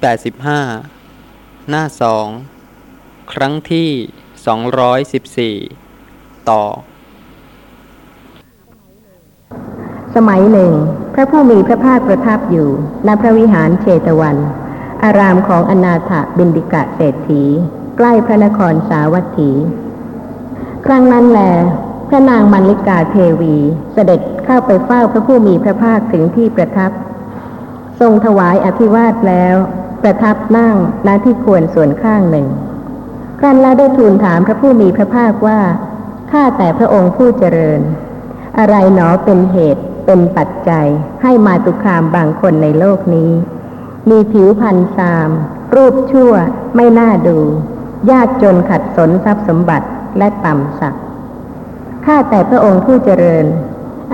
85หน้าสองครั้งที่214ต่อ สมัยหนึ่ง พระผู้มีพระภาคประทับอยู่ณพระวิหารเชตวัน อารามของอนาถบินดิกะเศรษฐี ใกล้พระนครสาวัตถี ครั้งนั้นแล พระนางมันลิกาเทวีเสด็จเข้าไปเฝ้าพระผู้มีพระภาคถึงที่ประทับ ทรงถวายอภิวาทแล้ว ประทับนั่งณที่ควรส่วนข้างหนึ่งครั้นแล้วได้ทูลถามพระผู้มีพระภาคว่า ข้าแต่พระองค์ผู้เจริญ อะไรหนอเป็นเหตุเป็นปัจจัยให้มาตุคามบางคนในโลกนี้ มีผิวพรรณซาม รูปชั่วไม่น่าดู ยากจนขัดสนทรัพย์สมบัติและต่ำสักข้าแต่พระองค์ผู้เจริญ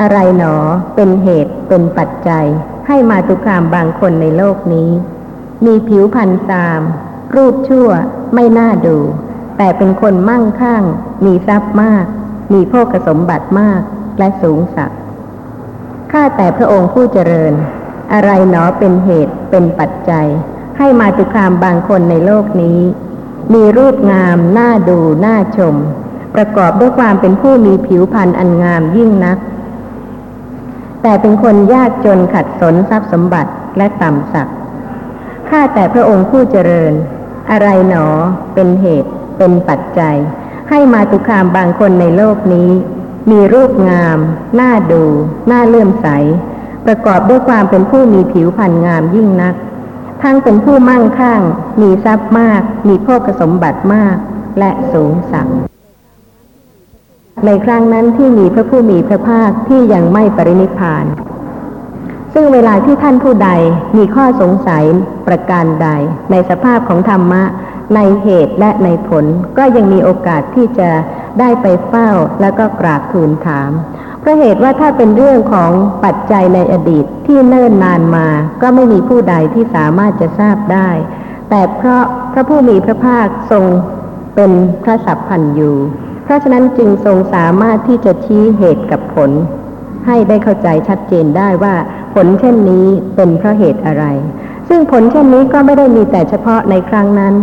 อะไรหนอเป็นเหตุเป็นปัจจัยให้มาตุคามบางคนในโลกนี้ มีผิวพรรณซาม รูปชั่วไม่น่าดู แต่เป็นคนมั่งคั่ง มีทรัพย์มาก มีโภคสมบัติมากและสูงสักข้าแต่พระองค์ผู้เจริญ อะไรหนอเป็นเหตุเป็นปัจจัย ให้มาตุคามบางคนในโลกนี้ มีรูปงามน่าดูน่าชม ประกอบด้วยความเป็นผู้มีผิวพรรณอันงามยิ่งนัก แต่เป็นคนยากจนขัดสนทรัพย์สมบัติและต่ำสักด ข้าแต่พระองค์ผู้เจริญ อะไรหนอ เป็นเหตุ เป็นปัจจัย ให้มาตุคามบางคนในโลกนี้ มีรูปงาม น่าดู น่าเลื่อมใส ประกอบด้วยความเป็นผู้มีผิวพรรณงามยิ่งนัก ทั้งเป็นผู้มั่งคั่ง มีทรัพย์มาก มีโภคสมบัติมาก และสูงสักดิ์ในครั้งนั้นที่มีพระผู้มีพระภาคที่ยังไม่ปรินิพาน ซึ่งเวลาที่ท่านผู้ใดมีข้อสงสัยประการใด ในสภาพของธรรมะ ในเหตุและในผล ก็ยังมีโอกาสที่จะได้ไปเฝ้าแล้วก็กราบทูลถามเพราะเหตุว่าถ้าเป็นเรื่องของปัจจัยในอดีตที่เนิ่นนานมา ก็ไม่มีผู้ใดที่สามารถจะทราบได้ แต่เพราะพระผู้มีพระภาคทรงเป็นพระสัพพันธ์อยู่เพราะฉะนั้นจึงทรงสามารถที่จะชี้เหตุกับผล ให้ได้เข้าใจชัดเจนได้ว่า ผลเช่นนี้เป็นเพราะเหตุอะไร ซึ่งผลเช่นนี้ก็ไม่ได้มีแต่เฉพาะในครั้งนั้น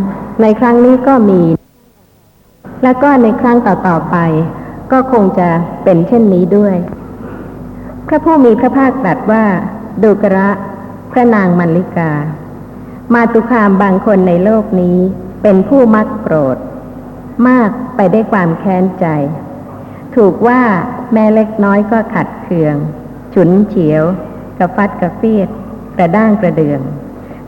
ในครั้งนี้ก็มี และก็ในครั้งต่อๆไป ก็คงจะเป็นเช่นนี้ด้วย พระผู้มีพระภาคตรัสว่าดูกระพระนางมัลลิกา มาตุคามบางคนในโลกนี้เป็นผู้มักโกรธ มากไปได้วยความแค้นใจ ถูกว่าแม่เล็กน้อยก็ขัดเคือง ฉุนเฉียว กระฟัดกระเฟียดกระด้างกระเดือง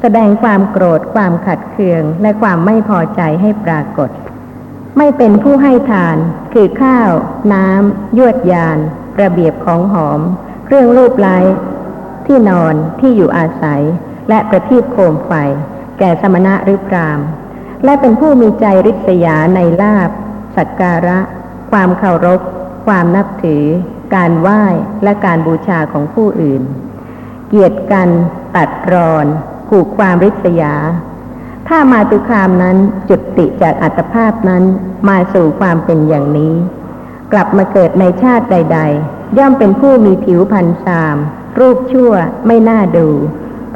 แสดงความโกรธความขัดเคืองและความไม่พอใจให้ปรากฏ ไม่เป็นผู้ให้ทาน คือข้าว น้ำยวดยาน ระเบียบของหอม เครื่องรูปไล้ที่นอนที่อยู่อาศัย และประทีปโคมไฟ แก่สมณะหรือพรามและเป็นผู้มีใจริษยาในลาบ สักการะ ความเคารพ ความนับถือ การไหว้และการบูชาของผู้อื่น กียรติกัน ตัดรอนผูกความริษยา ถ้ามาตุคามนั้นจุติจากอัตภาพนั้นมาสู่ความเป็นอย่างนี้ กลับมาเกิดในชาติใด ๆ ย่อมเป็นผู้มีผิวพรรณซาม รูปชั่วไม่น่าดู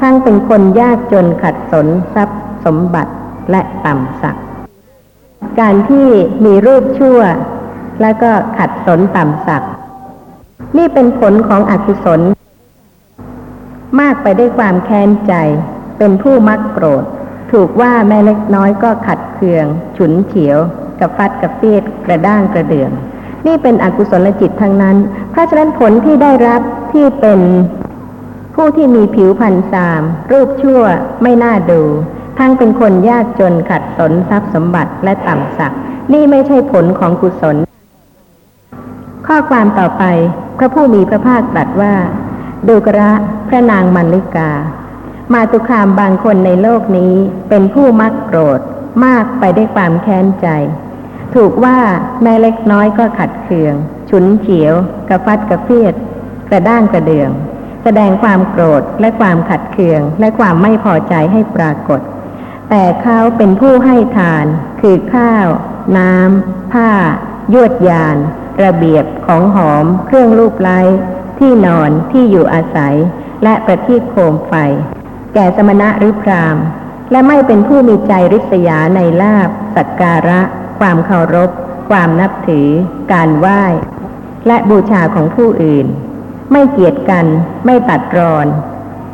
ทั้งเป็นคนยากจนขัดสนทรัพย์สมบัติและต่ำสักการที่มีรูปชั่ว แล้วก็ขัดสนต่ำสักนี่เป็นผลของอกุศล มากไปได้วยความแค้นใจ เป็นผู้มักโกรธ ถูกว่าแม่เล็กน้อยก็ขัดเคือง ฉุนเฉียวกระฟัดกระเฟียดกระด้างกระเดือง นี่เป็นอกุศลจิตทั้งนั้น เพราะฉะนั้นผลที่ได้รับที่เป็นผู้ที่มีผิวพรรณซาม รูปชั่วไม่น่าดู ทั้งเป็นคนยากจนขัดสนทรัพย์สมบัติและต่ำสักนี่ไม่ใช่ผลของกุศล ข้อความต่อไป พระผู้มีพระภาคตรัสว่า ดูกระพระนางมันลิกา มาตุคามบางคนในโลกนี้เป็นผู้มักโกรธมากไปได้วยความแค้นใจ ถูกว่าแม่เล็กน้อยก็ขัดเคือง ฉุนเฉียว กระฟัดกระเฟียด กระด้างกระเดือง แสดงความโกรธและความขัดเคือง และความไม่พอใจให้ปรากฏ แต่เขาเป็นผู้ให้ทาน คือข้าว น้ำ ผ้า ยวดยาน ระเบียบของหอม เครื่องลูบไล้ ที่นอนที่อยู่อาศัย และประทีปโคมไฟ แก่สมณะหรือพราหมณ์ และไม่เป็นผู้มีใจริษยาในลาบ สักการะ ความเคารพ ความนับถือ การไหว้ และบูชาของผู้อื่น ไม่เกียดกัน ไม่ตัดรอน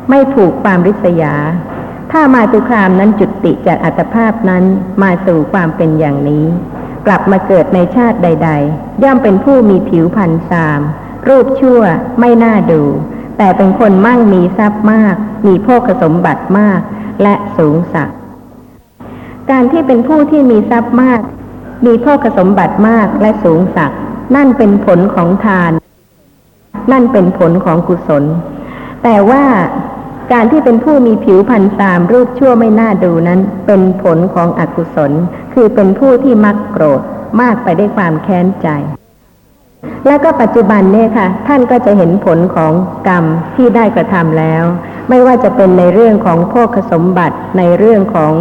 ไม่ผูกความริษยา ถ้ามาตุคามนั้นจุติจากอัตภาพนั้นมาสู่ความเป็นอย่างนี้ กลับมาเกิดในชาติใด ๆ ย่อมเป็นผู้มีผิวพรรณสาม รูปชั่วไม่น่าดู แต่เป็นคนมั่งมีทรัพย์มาก มีโภคสมบัติมาก และสูงสักการที่เป็นผู้ที่มีทรัพย์มาก มีโภคสมบัติมากและสูงสักนั่นเป็นผลของทาน นั่นเป็นผลของกุศล แต่ว่าการที่เป็นผู้มีผิวพรรณสามรูปชั่วไม่น่าดูนั้น เป็นผลของอกุศล คือเป็นผู้ที่มักโกรธมากไปได้วยความแค้นใจ แล้วก็ปัจจุบันเนี่ยค่ะ ท่านก็จะเห็นผลของกรรมที่ได้กระทำแล้ว ไม่ว่าจะเป็นในเรื่องของโภคสมบัติในเรื่องของ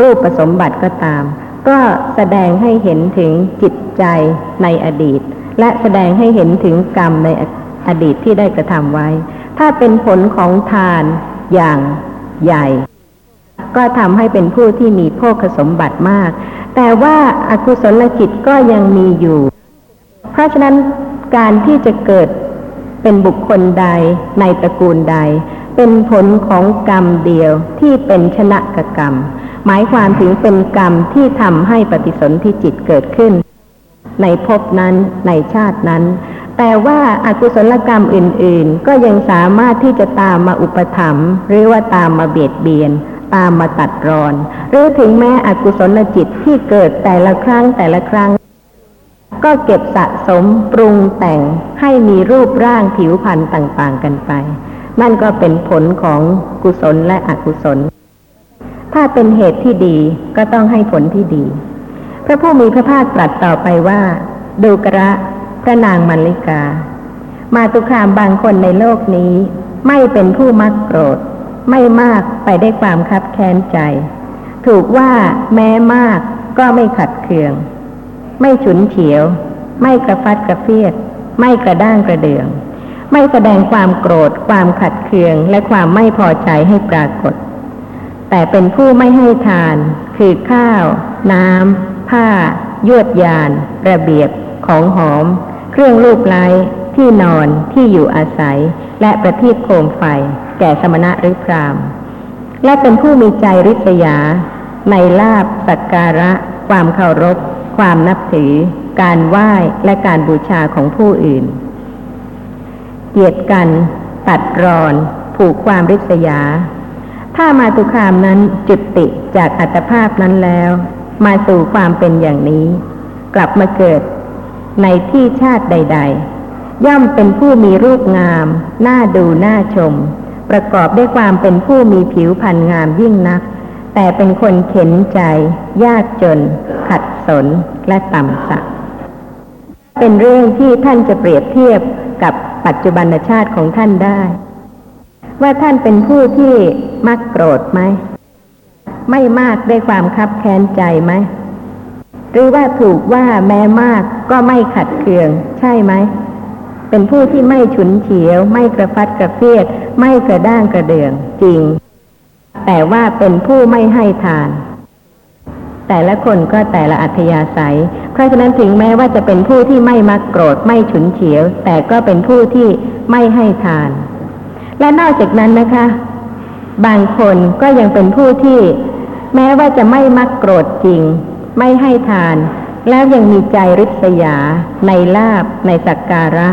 รูปสมบัติก็ตาม ก็แสดงให้เห็นถึงจิตใจในอดีต และแสดงให้เห็นถึงกรรมในอดีตที่ได้กระทำไว้ ถ้าเป็นผลของทานอย่างใหญ่ ก็ทำให้เป็นผู้ที่มีโภคสมบัติมาก แต่ว่าอากุศลจิตก็ยังมีอยู่ เพราะฉะนั้นการที่จะเกิดเป็นบุคคลใดในตระกูลใด เป็นผลของกรรมเดียวที่เป็นชนะกกรรม หมายความถึงเป็นกรรมที่ทำให้ปฏิสนธิจิตเกิดขึ้น ในภพนั้นในชาตินั้น แต่ว่าอากุศลกรรมอื่น ๆ ก็ยังสามารถที่จะตามมาอุปถัมภ์หรือว่าตามมาเบียดเบียนตามมาตัดรอน หรือถึงแม้อกุศลจิตที่เกิดแต่ละครั้งแต่ละครั้ง ก็เก็บสะสมปรุงแต่งให้มีรูปร่างผิวพรรณต่างๆกันไป นั่นก็เป็นผลของกุศลและอกุศล ถ้าเป็นเหตุที่ดีก็ต้องให้ผลที่ดี พระผู้มีพระภาคตรัสต่อไปว่า ดูกระพระนางมัลลิกา มาตุคามบางคนในโลกนี้ ไม่เป็นผู้มักโกรธ ไม่มากไปได้ความคับแค้นใจ ถูกว่าแม้มากก็ไม่ขัดเคือง ไม่ฉุนเฉียว ไม่กระฟัดกระเฟียด ไม่กระด้างกระเดือง ไม่แสดงความโกรธ ความขัดเคือง และความไม่พอใจให้ปรากฏ แต่เป็นผู้ไม่ให้ทาน คือข้าว น้ำ ผ้า ยวดยาน ระเบียบ ของหอม เครื่องลูกไล้ที่นอน ที่อยู่อาศัย และประทีปโคมไฟ แก่สมณะหรือพรามและเป็นผู้มีใจริษยา ในลาบสักการะ ความเคารพ ความนับถือ การไหว้และการบูชาของผู้อื่น เกียดกัน ตัดรอน ผูกความริษยา ถ้ามาตุคามนั้นจุติจากอัตภาพนั้นแล้ว มาสู่ความเป็นอย่างนี้ กลับมาเกิดในที่ชาติใด ๆ ย่อมเป็นผู้มีรูปงาม น่าดูน่าชม ประกอบด้วยความเป็นผู้มีผิวพรรณงามยิ่งนัก แต่เป็นคนเข็นใจ ยากจน ขัดสนและต่ำสักเป็นเรื่องที่ท่านจะเปรียบเทียบกับปัจจุบันชาติของท่านได้ ว่าท่านเป็นผู้ที่มักโกรธไหม ไม่มากได้ความคับแค้นใจไหม หรือว่าถูกว่าแม้มากก็ไม่ขัดเคือง ใช่ไหม เป็นผู้ที่ไม่ฉุนเฉียว ไม่กระฟัดกระเฟียด ไม่กระด้างกระเดืองจริง แต่ว่าเป็นผู้ไม่ให้ทาน แต่ละคนก็แต่ละอัธยาศัย เพราะฉะนั้นถึงแม้ว่าจะเป็นผู้ที่ไม่มักโกรธไม่ฉุนเฉียว แต่ก็เป็นผู้ที่ไม่ให้ทาน และนอกจากนั้นนะคะ บางคนก็ยังเป็นผู้ที่ แม้ว่าจะไม่มักโกรธจริง ไม่ให้ทาน แล้วยังมีใจริษยา ในลาบ ในสักการะ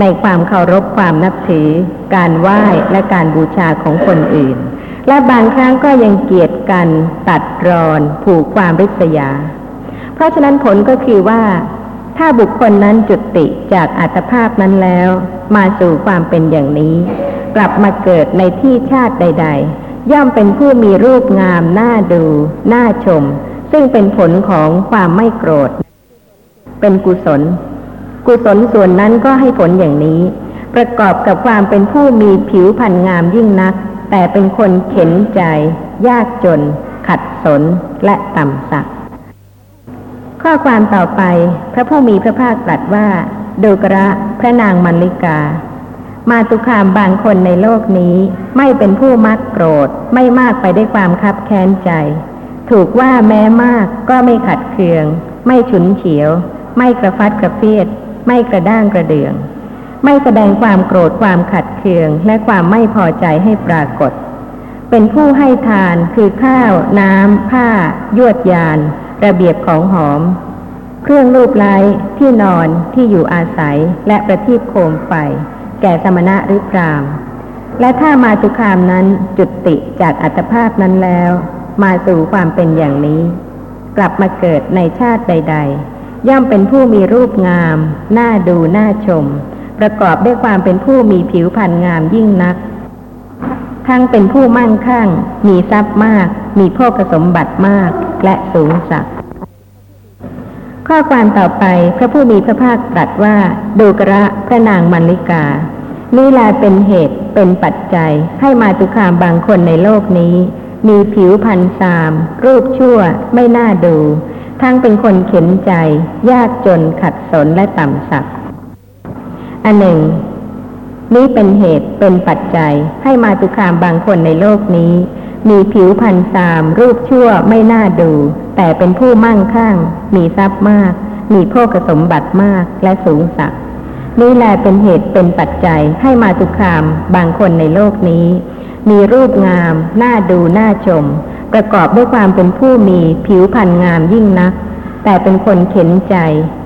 ในความเคารพความนับถือ การไหว้และการบูชาของคนอื่น และบางครั้งก็ยังเกียดกันตัดรอนผูกความริษยา เพราะฉะนั้นผลก็คือว่า ถ้าบุคคลนั้นจุติจากอัตภาพนั้นแล้ว มาสู่ความเป็นอย่างนี้ กลับมาเกิดในที่ชาติใด ๆ ย่อมเป็นผู้มีรูปงามน่าดูน่าชม ซึ่งเป็นผลของความไม่โกรธ เป็นกุศล กุศลส่วนนั้นก็ให้ผลอย่างนี้ ประกอบกับความเป็นผู้มีผิวพรรณงามยิ่งนัก แต่เป็นคนเข็นใจ ยากจน ขัดสนและต่ำสัก ข้อความต่อไป พระผู้มีพระภาคตรัสว่าดูกระพระนางมัลลิกา มาตุคามบางคนในโลกนี้ไม่เป็นผู้มักโกรธ ไม่มากไปได้วยความคับแค้นใจ ถูกว่าแม้มากก็ไม่ขัดเคือง ไม่ฉุนเฉียว ไม่กระฟัดกระเฟียด ไม่กระด้างกระเดือง ไม่แสดงความโกรธความขัดเคืองและความไม่พอใจให้ปรากฏ เป็นผู้ให้ทานคือข้าว น้ำ ผ้า ยวดยาน ระเบียบของหอม เครื่องรูปไล้ที่นอนที่อยู่อาศัยและประทีปโคมไฟ แก่สมณะหรือพรามและถ้ามาตุคามนั้นจุติจากอัตภาพนั้นแล้ว มาสู่ความเป็นอย่างนี้ กลับมาเกิดในชาติใด ๆ ย่อมเป็นผู้มีรูปงาม น่าดูน่าชม ประกอบด้วยความเป็นผู้มีผิวพรรณงามยิ่งนัก ทั้งเป็นผู้มั่งคั่ง มีทรัพย์มาก มีโภคสมบัติมาก และสูงสักข้อความต่อไปพระผู้มีพระภาคตรัสว่า ดูกระพระนางมัลลิกานี่แลเป็นเหตุเป็นปัจจัย ให้มาตุคามบางคนในโลกนี้ มีผิวพันธ์ซาม รูปชั่วไม่น่าดู ทั้งเป็นคนเข็นใจ ยากจนขัดสนและต่ำสัก อันหนึ่ง นี้เป็นเหตุเป็นปัจจัยให้มาตุคามบางคนในโลกนี้ มีผิวพันธ์ซามรูปชั่วไม่น่าดู แต่เป็นผู้มั่งคั่ง มีทรัพย์มาก มีโภคสมบัติมากและสูงสักนี่แลเป็นเหตุเป็นปัจจัยให้มาตุคามบางคนในโลกนี้ มีรูปงามน่าดูน่าชม ประกอบด้วยความเป็นผู้มีผิวพรรณงามยิ่งนัก แต่เป็นคนเข็นใจ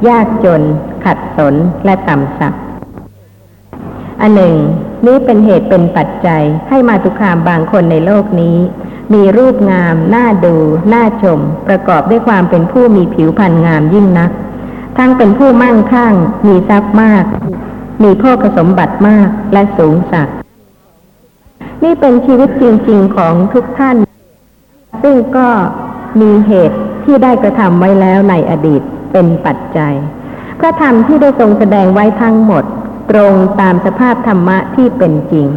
ยากจน ขัดสนและต่ำสัก์ อันหนึ่ง นี้เป็นเหตุเป็นปัจจัยให้มาตุคามบางคนในโลกนี้ มีรูปงาม น่าดู น่าชม ประกอบด้วยความเป็นผู้มีผิวพรรณงามยิ่งนัก ทั้งเป็นผู้มั่งคั่ง มีทรัพย์มาก มีโภคสมบัติมากและสูงสักนี่เป็นชีวิตจริง ๆ ของทุกท่าน ซึ่งก็มีเหตุที่ได้กระทำไว้แล้วในอดีตเป็นปัจจัย พระธรรมที่ได้ทรงแสดงไว้ทั้งหมด ตรงตามสภาพธรรมะที่เป็นจริง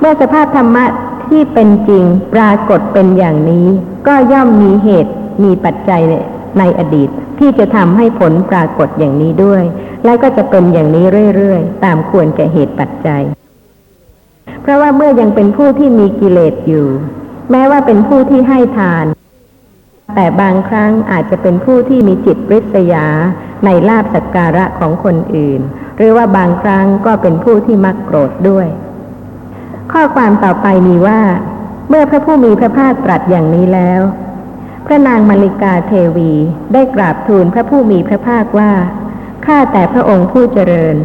เมื่อสภาพธรรมะที่เป็นจริงปรากฏเป็นอย่างนี้ ก็ย่อมมีเหตุมีปัจจัยในอดีต ที่จะทำให้ผลปรากฏอย่างนี้ด้วย และก็จะเป็นอย่างนี้เรื่อยๆ ตามควรแก่เหตุปัจจัย เพราะว่าเมื่อยังเป็นผู้ที่มีกิเลสอยู่ แม้ว่าเป็นผู้ที่ให้ทาน แต่บางครั้งอาจจะเป็นผู้ที่มีจิตริษยา ในลาบสักการะของคนอื่น หรือว่าบางครั้งก็เป็นผู้ที่มักโกรธด้วย ข้อความต่อไปมีว่า เมื่อพระผู้มีพระภาคตรัสอย่างนี้แล้ว พระนางมาริกาเทวีได้กราบทูลพระผู้มีพระภาคว่าข้าแต่พระองค์ผู้เจริญ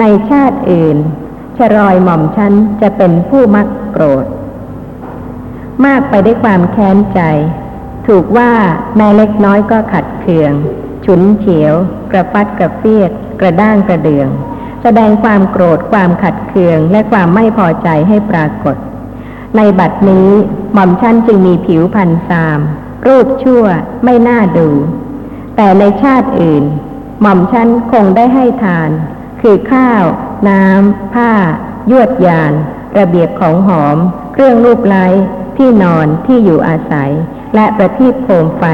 ในชาติอื่นชรอยหม่อมฉันจะเป็นผู้มักโกรธ มากไปได้วยความแค้นใจ ถูกว่าแม่เล็กน้อยก็ขัดเคือง ฉุนเฉียว กระฟัดกระเฟียด กระด้างกระเดือง แสดงความโกรธความขัดเคือง และความไม่พอใจให้ปรากฏ ในบัดนี้หม่อมฉันจึงมีผิวพันซาม รูปชั่วไม่น่าดู แต่ในชาติอื่น หม่อมฉันคงได้ให้ทาน คือข้าว น้ำ ผ้า ยวดยาน ระเบียบของหอม เครื่องรูปไล้ที่นอนที่อยู่อาศัย และประทีปโคมไฟ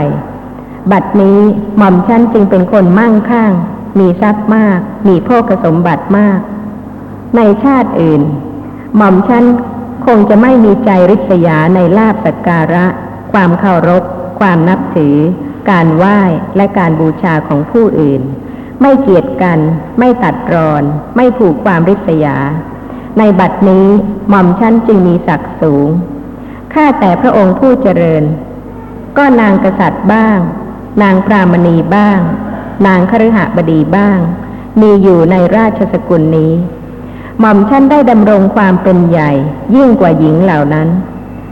บัดนี้หม่อมฉันจึงเป็นคนมั่งคั่ง มีทรัพย์มาก มีโภคสมบัติมาก ในชาติอื่น หม่อมฉันคงจะไม่มีใจริษยาในลาบสักการะ ความเคารพ ความนับถือ การไหว้และการบูชาของผู้อื่น ไม่เกียดกัน ไม่ตัดรอน ไม่ผูกความริษยา ในบัดนี้หม่อมฉันจึงมีศักดิ์สูง ข้าแต่พระองค์ผู้เจริญ ก็นางกษัตริย์บ้าง นางพรามณีบ้าง นางคฤหบดีบ้าง มีอยู่ในราชสกุลนี้ หม่อมฉันได้ดำรงความเป็นใหญ่ ยิ่งกว่าหญิงเหล่านั้น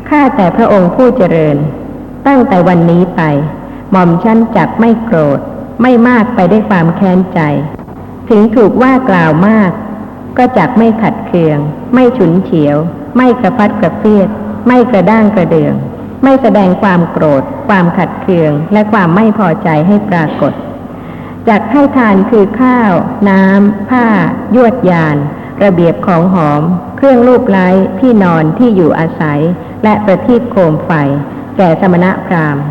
ข้าแต่พระองค์ผู้เจริญ ตั้งแต่วันนี้ไป หม่อมฉันจักไม่โกรธ ไม่มากไปได้วยความแค้นใจ ถึงถูกว่ากล่าวมาก ก็จักไม่ขัดเคือง ไม่ฉุนเฉียว ไม่กระฟัดกระเฟียด ไม่กระด้างกระเดือง ไม่แสดงความโกรธ ความขัดเคือง และความไม่พอใจให้ปรากฏจากให้ทานคือข้าว น้ำ ผ้า ยวดยาน ระเบียบของหอม เครื่องรูปไล้ที่นอนที่อยู่อาศัย และประทีปโคมไฟ แก่สมณะพราหมณ์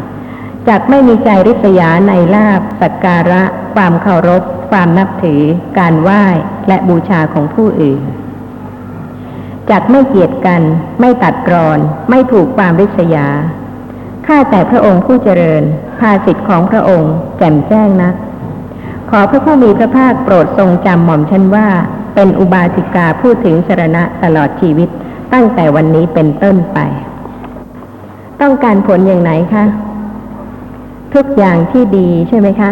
จากไม่มีใจริษยาในลาบสักการะ ความเคารพ ความนับถือ การไหว้ และบูชาของผู้อื่น จักไม่เกียดกัน ไม่ตัดกรอน ไม่ถูกความริษยา ข้าแต่พระองค์ผู้เจริญ ภาสิทธิ์ของพระองค์แจ่มแจ้งนัก ขอพระผู้มีพระภาคโปรดทรงจำหม่อมฉันว่า เป็นอุบาสิกาพูดถึงสรณะตลอดชีวิต ตั้งแต่วันนี้เป็นต้นไป ต้องการผลอย่างไหนคะ ทุกอย่างที่ดีใช่ไหมคะ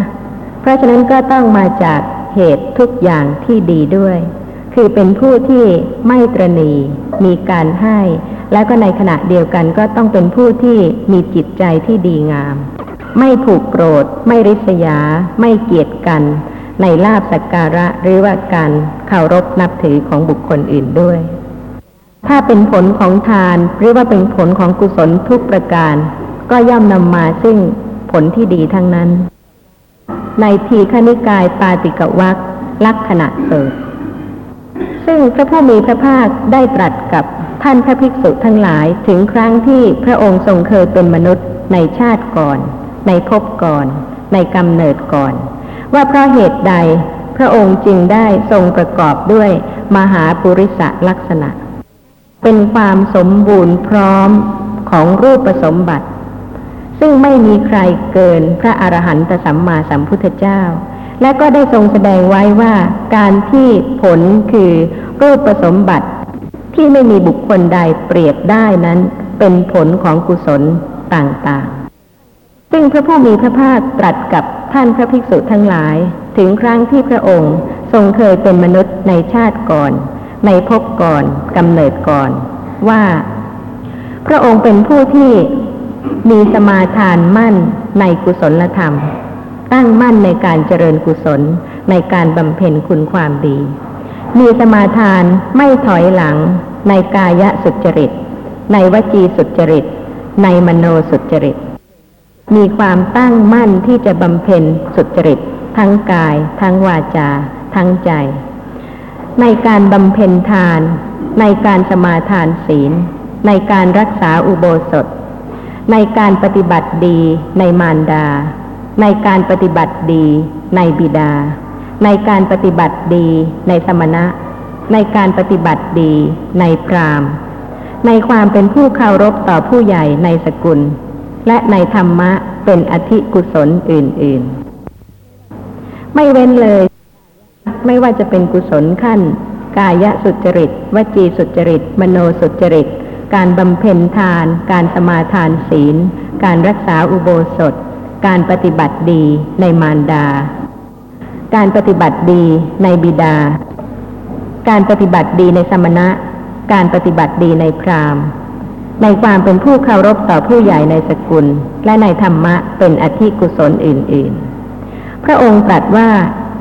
เพราะฉะนั้นก็ต้องมาจากเหตุทุกอย่างที่ดีด้วย คือเป็นผู้ที่ไม่ตรณีมีการให้ แล้วก็ในขณะเดียวกันก็ต้องเป็นผู้ที่มีจิตใจที่ดีงาม ไม่ผูกโกรธ ไม่ริษยา ไม่เกียดกัน ในลาบสักการะหรือว่าการเคารพนับถือของบุคคลอื่นด้วย ถ้าเป็นผลของทานหรือว่าเป็นผลของกุศลทุกประการ ก็ย่อมนำมาซึ่งผลที่ดีทั้งนั้น ในทีฆนิกายปาติกวักลักษณะเกิด ซึ่งพระผู้มีพระภาคได้ตรัสกับท่านพระภิกษุทั้งหลายถึงครั้งที่พระองค์ทรงเคยเป็นมนุษย์ในชาติก่อน ในภพก่อน ในกำเนิดก่อน ว่าเพราะเหตุใดพระองค์จึงได้ทรงประกอบด้วยมหาปุริสลักษณะ เป็นความสมบูรณ์พร้อมของรูปสมบัติ ซึ่งไม่มีใครเกินพระอรหันตสัมมาสัมพุทธเจ้า และก็ได้ทรงแสดงไว้ว่าการที่ผลคือรูปสมบัติที่ไม่มีบุคคลใดเปรียบได้นั้น เป็นผลของกุศลต่างๆ ซึ่งพระผู้มีพระภาคตรัสกับท่านพระภิกษุทั้งหลาย ถึงครั้งที่พระองค์ทรงเคยเป็นมนุษย์ในชาติก่อน ในภพก่อนกำเนิดก่อน ว่า พระองค์เป็นผู้ที่มีสมาทานมั่นในกุศลธรรม ตั้งมั่นในการเจริญกุศลในการบำเพ็ญคุณความดี มีสมาทานไม่ถอยหลัง ในกายสุจริต ในวจีสุจริต ในมโนสุจริต มีความตั้งมั่นที่จะบำเพ็ญสุจริต ทั้งกาย ทั้งวาจา ทั้งใจ ในการบำเพ็ญทาน ในการสมาทานศีล ในการรักษาอุโบสถ ในการปฏิบัติดีในมารดา ในการปฏิบัติดีในบิดา ในการปฏิบัติดีในสมณะ ในการปฏิบัติดีในพรามในความเป็นผู้เคารพต่อผู้ใหญ่ในสกุล และในธรรมะเป็นอธิกุศลอื่น ๆ ไม่เว้นเลย ไม่ว่าจะเป็นกุศลขั้น กายสุจริต วจีสุจริต มโนสุจริต การบำเพ็ญทาน การสมาทานศีล การรักษาอุโบสถ การปฏิบัติดีในมารดา การปฏิบัติดีในบิดา การปฏิบัติดีในสมณะ การปฏิบัติดีในพราหมณ์ ในความเป็นผู้เคารพต่อผู้ใหญ่ในสกุล และในธรรมะเป็นอธิกุศลอื่น ๆ พระองค์ตรัสว่า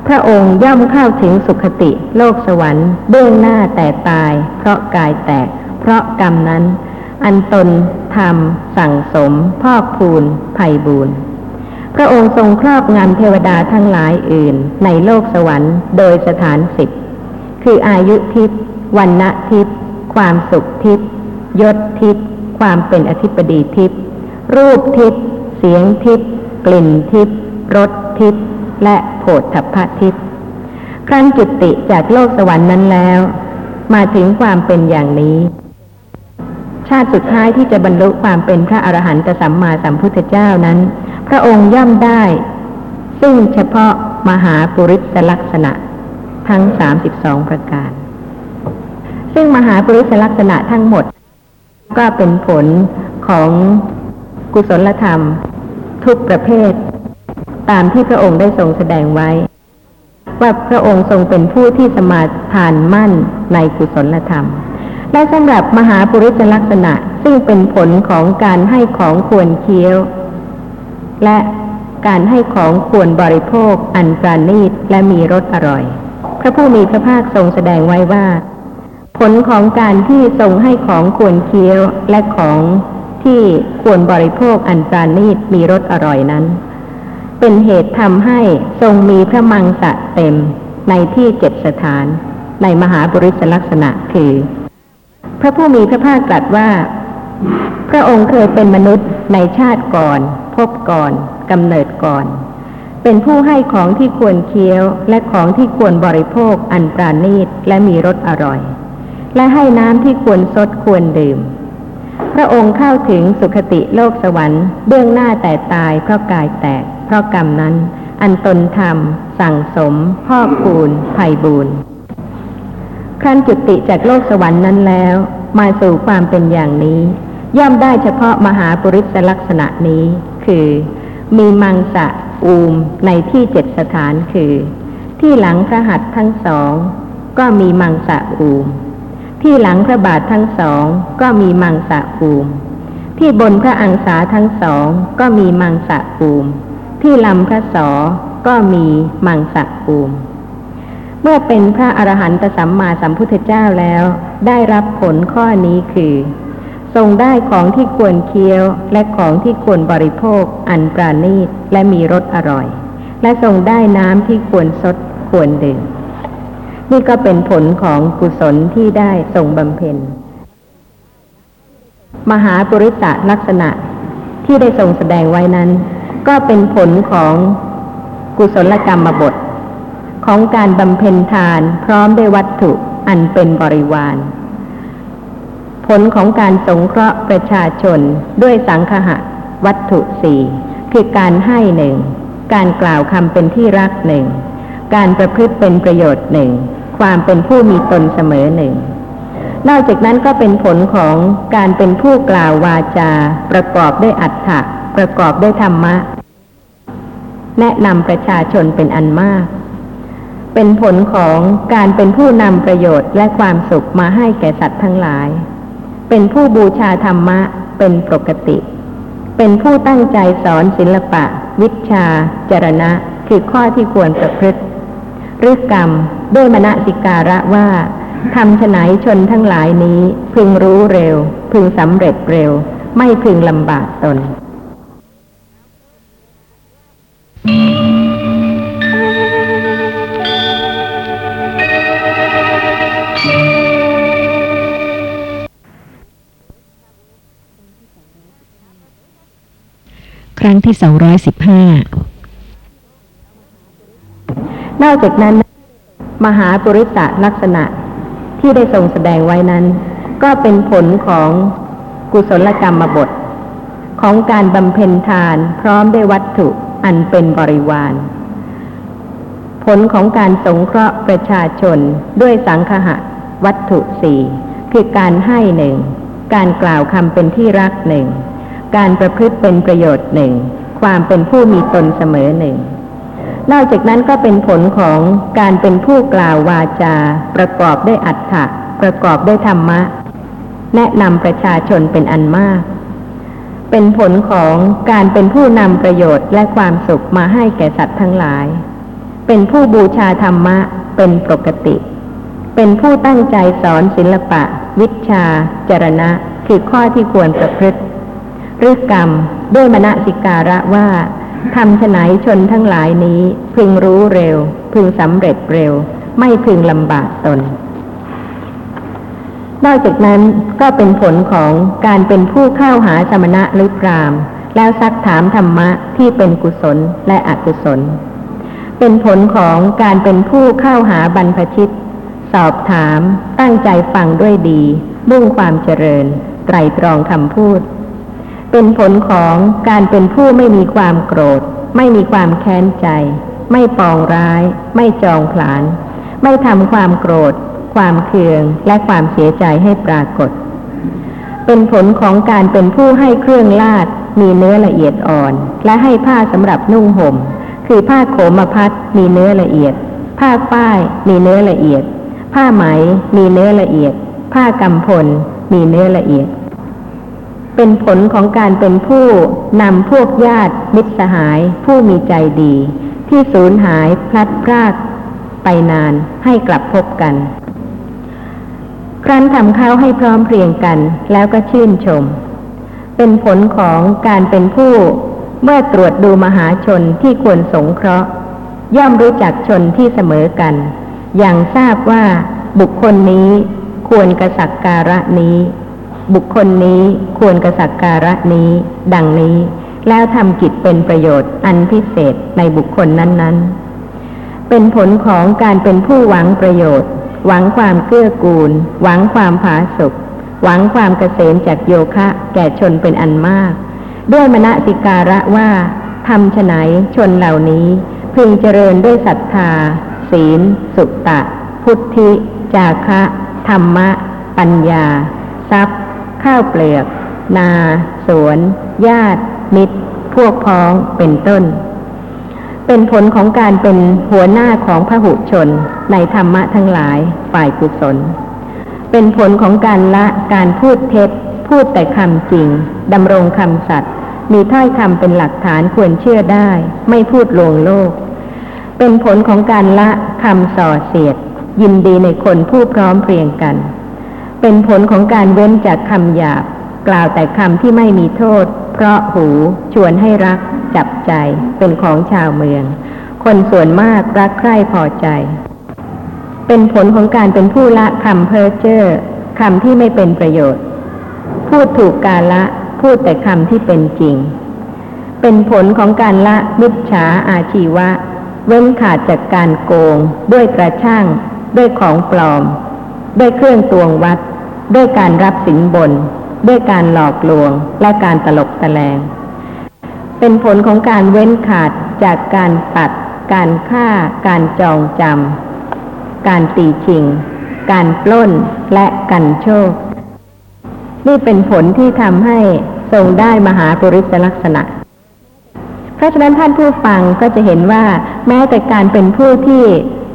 พระองค์ย่อมเข้าถึงสุขติ โลกสวรรค์เบื้องหน้าแต่ตาย เพราะกายแตก เพราะกรรมนั้น อันตนทำสั่งสม พอกพูนภัยบูน พระองค์ทรงครอบงำเทวดาทั้งหลายอื่น ในโลกสวรรค์โดยสถานสิบคืออายุทิพย์วันณะทิพย์ความสุขทิพย์ยศทิพย์ความเป็นอธิปดีทิพย์รูปทิพย์เสียงทิพย์กลิ่นทิพย์รสทิพย์และโผฏฐัพพทิพย์ครั้นจุติจากโลกสวรรค์นั้นแล้ว มาถึงความเป็นอย่างนี้ ชาติสุดท้ายที่จะบรรลุความเป็นพระอรหันตสัมมาสัมพุทธเจ้านั้น พระองค์ย่อมได้ ซึ่งเฉพาะมหาปุริสลักษณะ ทั้งสามสิบสองประการ ซึ่งมหาปุริสลักษณะทั้งหมด ก็เป็นผลของกุศลธรรม ทุกประเภท ตามที่พระองค์ได้ทรงแสดงไว้ ว่าพระองค์ทรงเป็นผู้ที่สมาทานมั่นในกุศลธรรม และสำหรับมหาปุริสลักษณะซึ่งเป็นผลของการให้ของควรเคี้ยว และการให้ของควรบริโภค อันปราณีตและมีรสอร่อย พระผู้มีพระภาคทรงแสดงไว้ว่า ผลของการที่ทรงให้ของควรเคี้ยวและของที่ควรบริโภคอันปราณีตมีรสอร่อยนั้น เป็นเหตุทำให้ทรงมีพระมังสะเต็มในที่เจ็ดสถาน ในมหาบุริสลักษณะคือ พระผู้มีพระภาคตรัสว่า พระองค์เคยเป็นมนุษย์ในชาติก่อน พบก่อนกำเนิดก่อน เป็นผู้ให้ของที่ควรเคี้ยว และของที่ควรบริโภคอันปราณีตและมีรสอร่อย และให้น้ำที่ควรสดควรดื่ม พระองค์เข้าถึงสุคติโลกสวรรค์ เบื้องหน้าแต่ตายเพราะกายแตก เพราะกรรมนั้น อันตนทำสั่งสมพ่อคูณภัยบูน ครั้นจุติจากโลกสวรรค์นั้นแล้ว มาสู่ความเป็นอย่างนี้ ย่อมได้เฉพาะมหาปุริสลักษณะนี้ คือ มีมังสะอูมในที่เจ็ดสถานคือ ที่หลังพระหัตถ์ทั้งสอง ก็มีมังสะอูม ที่หลังพระบาททั้งสองก็มีมังสะอูม ที่บนพระอังสาทั้งสองก็มีมังสะอูม ที่ลำพระสอก็มีมังสะอูม เมื่อเป็นพระอรหันตสัมมาสัมพุทธเจ้าแล้ว ได้รับผลข้อนี้คือ ทรงได้ของที่ควรเคี้ยวและของที่ควรบริโภค อันปราณีตและมีรสอร่อย และทรงได้น้ำที่ควรสดควรดื่มนี่ก็เป็นผลของกุศลที่ได้ทรงบำเพ็ญ มหาปุริสะลักษณะที่ได้ทรงแสดงไว้นั้น ก็เป็นผลของกุศลกรรมบท ของการบำเพ็ญทานพร้อมด้วยวัตถุอันเป็นบริวาร ผลของการสงเคราะห์ประชาชนด้วยสังคหะวัตถุสี่คือการให้หนึ่ง การกล่าวคำเป็นที่รักหนึ่ง การประพฤติเป็นประโยชน์หนึ่ง ความเป็นผู้มีตนเสมอหนึ่ง นอกจากนั้นก็เป็นผลของการเป็นผู้กล่าววาจา ประกอบด้วยอัฏฐะประกอบด้วยธรรมะ แนะนำประชาชนเป็นอันมาก เป็นผลของการเป็นผู้นำประโยชน์และความสุขมาให้แก่สัตว์ทั้งหลาย เป็นผู้บูชาธรรมะเป็นปกติ เป็นผู้ตั้งใจสอนศิลปะ วิชา จรณะ คือข้อที่ควรประพฤติฤกรรมด้วยมณสิการะว่าทำฉไหนชนทั้งหลายนี้พึงรู้เร็ว พึงสำเร็จเร็ว ไม่พึงลำบากตนค รั้งที่สองร้อยสิบห้านอกจากนั้น มหาปุริตะลักษณะที่ได้ทรงแสดงไว้นั้น ก็เป็นผลของกุศลกรรมบท ของการบำเพ็ญทานพร้อมด้วยวัตถุอันเป็นบริวาร ผลของการสงเคราะห์ประชาชนด้วยสังคหะวัตถุสี่คือการให้หนึ่ง การกล่าวคำเป็นที่รักหนึ่ง การประพฤติเป็นประโยชน์หนึ่ง ความเป็นผู้มีตนเสมอหนึ่ง นอกจากนั้นก็เป็นผลของการเป็นผู้กล่าววาจา ประกอบด้วยอัฏฐะประกอบด้วยธรรมะ แนะนำประชาชนเป็นอันมาก เป็นผลของการเป็นผู้นำประโยชน์และความสุขมาให้แก่สัตว์ทั้งหลาย เป็นผู้บูชาธรรมะเป็นปกติ เป็นผู้ตั้งใจสอนศิลปะ วิชา จรณะ คือข้อที่ควรประพฤติ ฤกรรมด้วยมณสิการะว่าทำฉไหนชนทั้งหลายนี้พึงรู้เร็ว พึงสำเร็จเร็ว ไม่พึงลำบากตน นอกจากนั้นก็เป็นผลของการเป็นผู้เข้าหาสมณะหรือพรามแล้วซักถามธรรมะที่เป็นกุศลและอกุศล เป็นผลของการเป็นผู้เข้าหาบรรพชิต สอบถาม ตั้งใจฟังด้วยดี มุ่งความเจริญ ไตรตรองคำพูด เป็นผลของการเป็นผู้ไม่มีความโกรธ ไม่มีความแค้นใจ ไม่ปองร้าย ไม่จองผลาน ไม่ทำความโกรธ ความเคืองและความเสียใจให้ปรากฏ เป็นผลของการเป็นผู้ให้เครื่องลาด มีเนื้อละเอียดอ่อน และให้ผ้าสำหรับนุ่งห่ม คือผ้าโขมพัดมีเนื้อละเอียด ผ้าฝ้ายมีเนื้อละเอียด ผ้าไหมมีเนื้อละเอียด ผ้ากำพลมีเนื้อละเอียด เป็นผลของการเป็นผู้นำพวกญาติมิตรสหาย ผู้มีใจดี ที่สูญหายพลัดพรากไปนานให้กลับพบกัน ครั้นทำข้าวให้พร้อมเพรียงกันแล้วก็ชื่นชม เป็นผลของการเป็นผู้เมื่อตรวจดูมหาชนที่ควรสงเคราะห์ ย่อมรู้จักชนที่เสมอกัน อย่างทราบว่าบุคคลนี้ควรกระสักการะนี้ บุคคลนี้ควรกระสักการะนี้ ดังนี้ แล้วทำกิจเป็นประโยชน์อันพิเศษในบุคคลนั้นๆ เป็นผลของการเป็นผู้หวังประโยชน์ หวังความเกื้อกูล หวังความผาสุกหวังความเกษมจากโยคะ แก่ชนเป็นอันมาก ด้วยมณสิการะว่าทำฉไหนชนเหล่านี้ พึงเจริญด้วยศรัทธา ศีล สุตตะ พุทธิ จาคะ ธรรมะ ปัญญา ทรัพย์ ข้าวเปลือก นา สวน ญาติ มิตร พวกพ้องเป็นต้น เป็นผลของการเป็นหัวหน้าของพหุชนในธรรมะทั้งหลายฝ่ายกุศล เป็นผลของการละการพูดเท็จ พูดแต่คำจริงดำรงคำสัตย์มีถ้อยคำเป็นหลักฐานควรเชื่อได้ ไม่พูดลวงโลก เป็นผลของการละคำส่อเสียด ยินดีในคนผู้พร้อมเพรียงกัน เป็นผลของการเว้นจากคำหยาบ กล่าวแต่คำที่ไม่มีโทษ เพราะหูชวนให้รัก จับใจ เป็นของชาวเมือง คนส่วนมากรักใคร่พอใจ เป็นผลของการเป็นผู้ละคำเพ้อเจ้อคำที่ไม่เป็นประโยชน์ พูดถูกกาละ พูดแต่คำที่เป็นจริง เป็นผลของการละมิจฉาอาชีวะ เว้นขาดจากการโกง ด้วยกระช่าง ด้วยของปลอม ด้วยเครื่องตวงวัด ด้วยการรับสินบน ด้วยการหลอกลวง และการตลบตะแลง เป็นผลของการเว้นขาดจากการตัด การฆ่า การจองจำ การตีชิง การปล้น และกันโชค นี่เป็นผลที่ทำให้ทรงได้มหาปุริสลักษณะเพราะฉะนั้นท่านผู้ฟังก็จะเห็นว่าแม้แต่การเป็นผู้ที่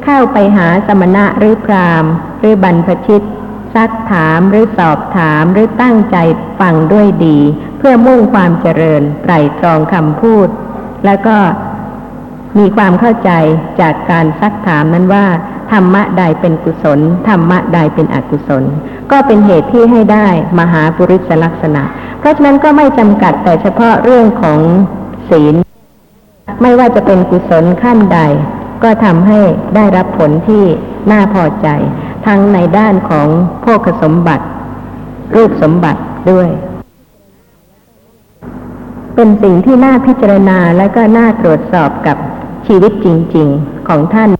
เข้าไปหาสมณะหรือพราหมณ์ หรือบรรพชิตซักถามหรือสอบถามหรือตั้งใจฟังด้วยดี เพื่อมุ่งความเจริญไตรตรองคำพูด แล้วก็มีความเข้าใจจากการซักถามนั้นว่า ธรรมะใดเป็นกุศล ธรรมะใดเป็นอกุศล ก็เป็นเหตุที่ให้ได้มหาปุริสลักษณะ เพราะฉะนั้นก็ไม่จำกัดแต่เฉพาะเรื่องของศีล ไม่ว่าจะเป็นกุศลขั้นใด ก็ทำให้ได้รับผลที่น่าพอใจ ทั้งในด้านของโภคสมบัติ รูปสมบัติด้วย เป็นสิ่งที่น่าพิจารณาและก็น่าตรวจสอบกับชีวิตจริง ๆของท่าน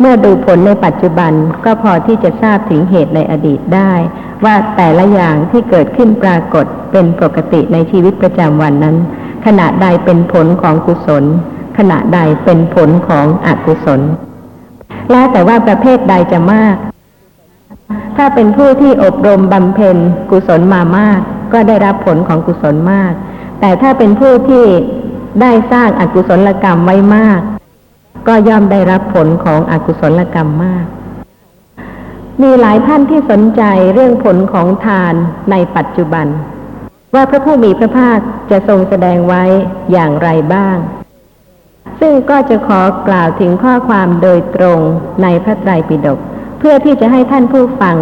เมื่อดูผลในปัจจุบันก็พอที่จะทราบถึงเหตุในอดีตได้ ว่าแต่ละอย่างที่เกิดขึ้นปรากฏเป็นปกติในชีวิตประจำวันนั้น ขณะใดเป็นผลของกุศล ขณะใดเป็นผลของอกุศล แล้วแต่ว่าประเภทใดจะมาก ถ้าเป็นผู้ที่อบรมบำเพ็ญกุศลมามาก ก็ได้รับผลของกุศลมาก แต่ถ้าเป็นผู้ที่ได้สร้างอากุศลกรรมไว้มาก ก็ย่อมได้รับผลของอกุศลกรรมมาก มีหลายท่านที่สนใจเรื่องผลของทานในปัจจุบัน ว่าพระผู้มีพระภาคจะทรงแสดงไว้อย่างไรบ้าง ซึ่งก็จะขอกล่าวถึงข้อความโดยตรงในพระไตรปิฎกเพื่อที่จะให้ท่านผู้ฟัง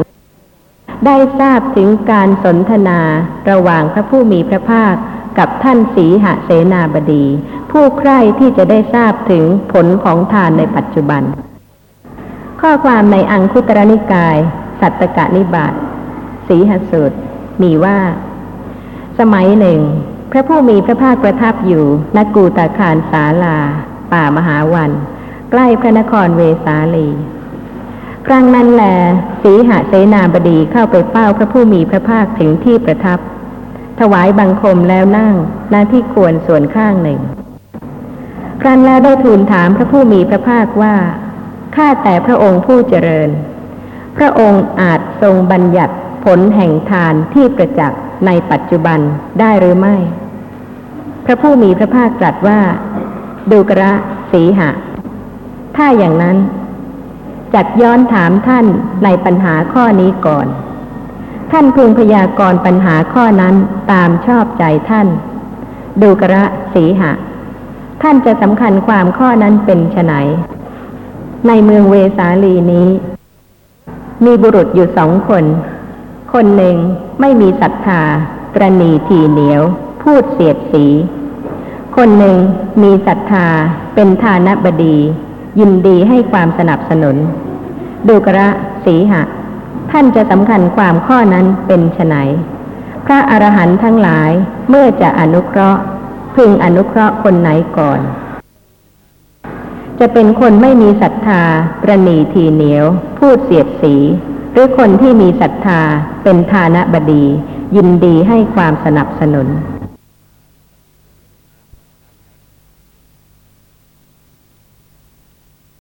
ได้ทราบถึงการสนทนาระหว่างพระผู้มีพระภาคกับท่านสีหเสนาบดี ผู้ใคร่ที่จะได้ทราบถึงผลของทานในปัจจุบัน ข้อความในอังคุตรนิกาย สัตตกะนิบาตสีหสูตรมีว่า สมัยหนึ่ง พระผู้มีพระภาคประทับอยู่ณกูตาคารสาลา ป่ามหาวัน ใกล้พระนครเวสาลี ครั้งนั้นแลสีหเสนาบดีเข้าไปเฝ้าพระผู้มีพระภาคถึงที่ประทับ ถวายบังคมแล้วนั่งหน้าที่ควรส่วนข้างหนึ่ง ครั้นแล้วได้ทูลถามพระผู้มีพระภาคว่า ข้าแต่พระองค์ผู้เจริญ พระองค์อาจทรงบัญญัติผลแห่งทานที่ประจักษ์ ในปัจจุบันได้หรือไม่ พระผู้มีพระภาคตรัสว่า ดูกระสีหะ ถ้าอย่างนั้นจัดย้อนถามท่านในปัญหาข้อนี้ก่อน ท่านพึงพยากรณ์ปัญหาข้อนั้นตามชอบใจท่าน ดูกระสีหะ ท่านจะสำคัญความข้อนั้นเป็นไฉนในเมืองเวสาลีนี้ มีบุรุษอยู่สองคน คนหนึ่งไม่มีศรัทธาตรณีทีเหนียว พูดเสียดสี คนหนึ่งมีศรัทธาเป็นฐานบดี ยินดีให้ความสนับสนุน ดูกระสีหะ ท่านจะสำคัญความข้อนั้นเป็นไฉนพระอรหันต์ทั้งหลายเมื่อจะอนุเคราะห์ พึงอนุเคราะห์คนไหนก่อน จะเป็นคนไม่มีศรัทธาประนีทีเหนียว พูดเสียดสี หรือคนที่มีศรัทธาเป็นฐานะบดี ยินดีให้ความสนับสนุน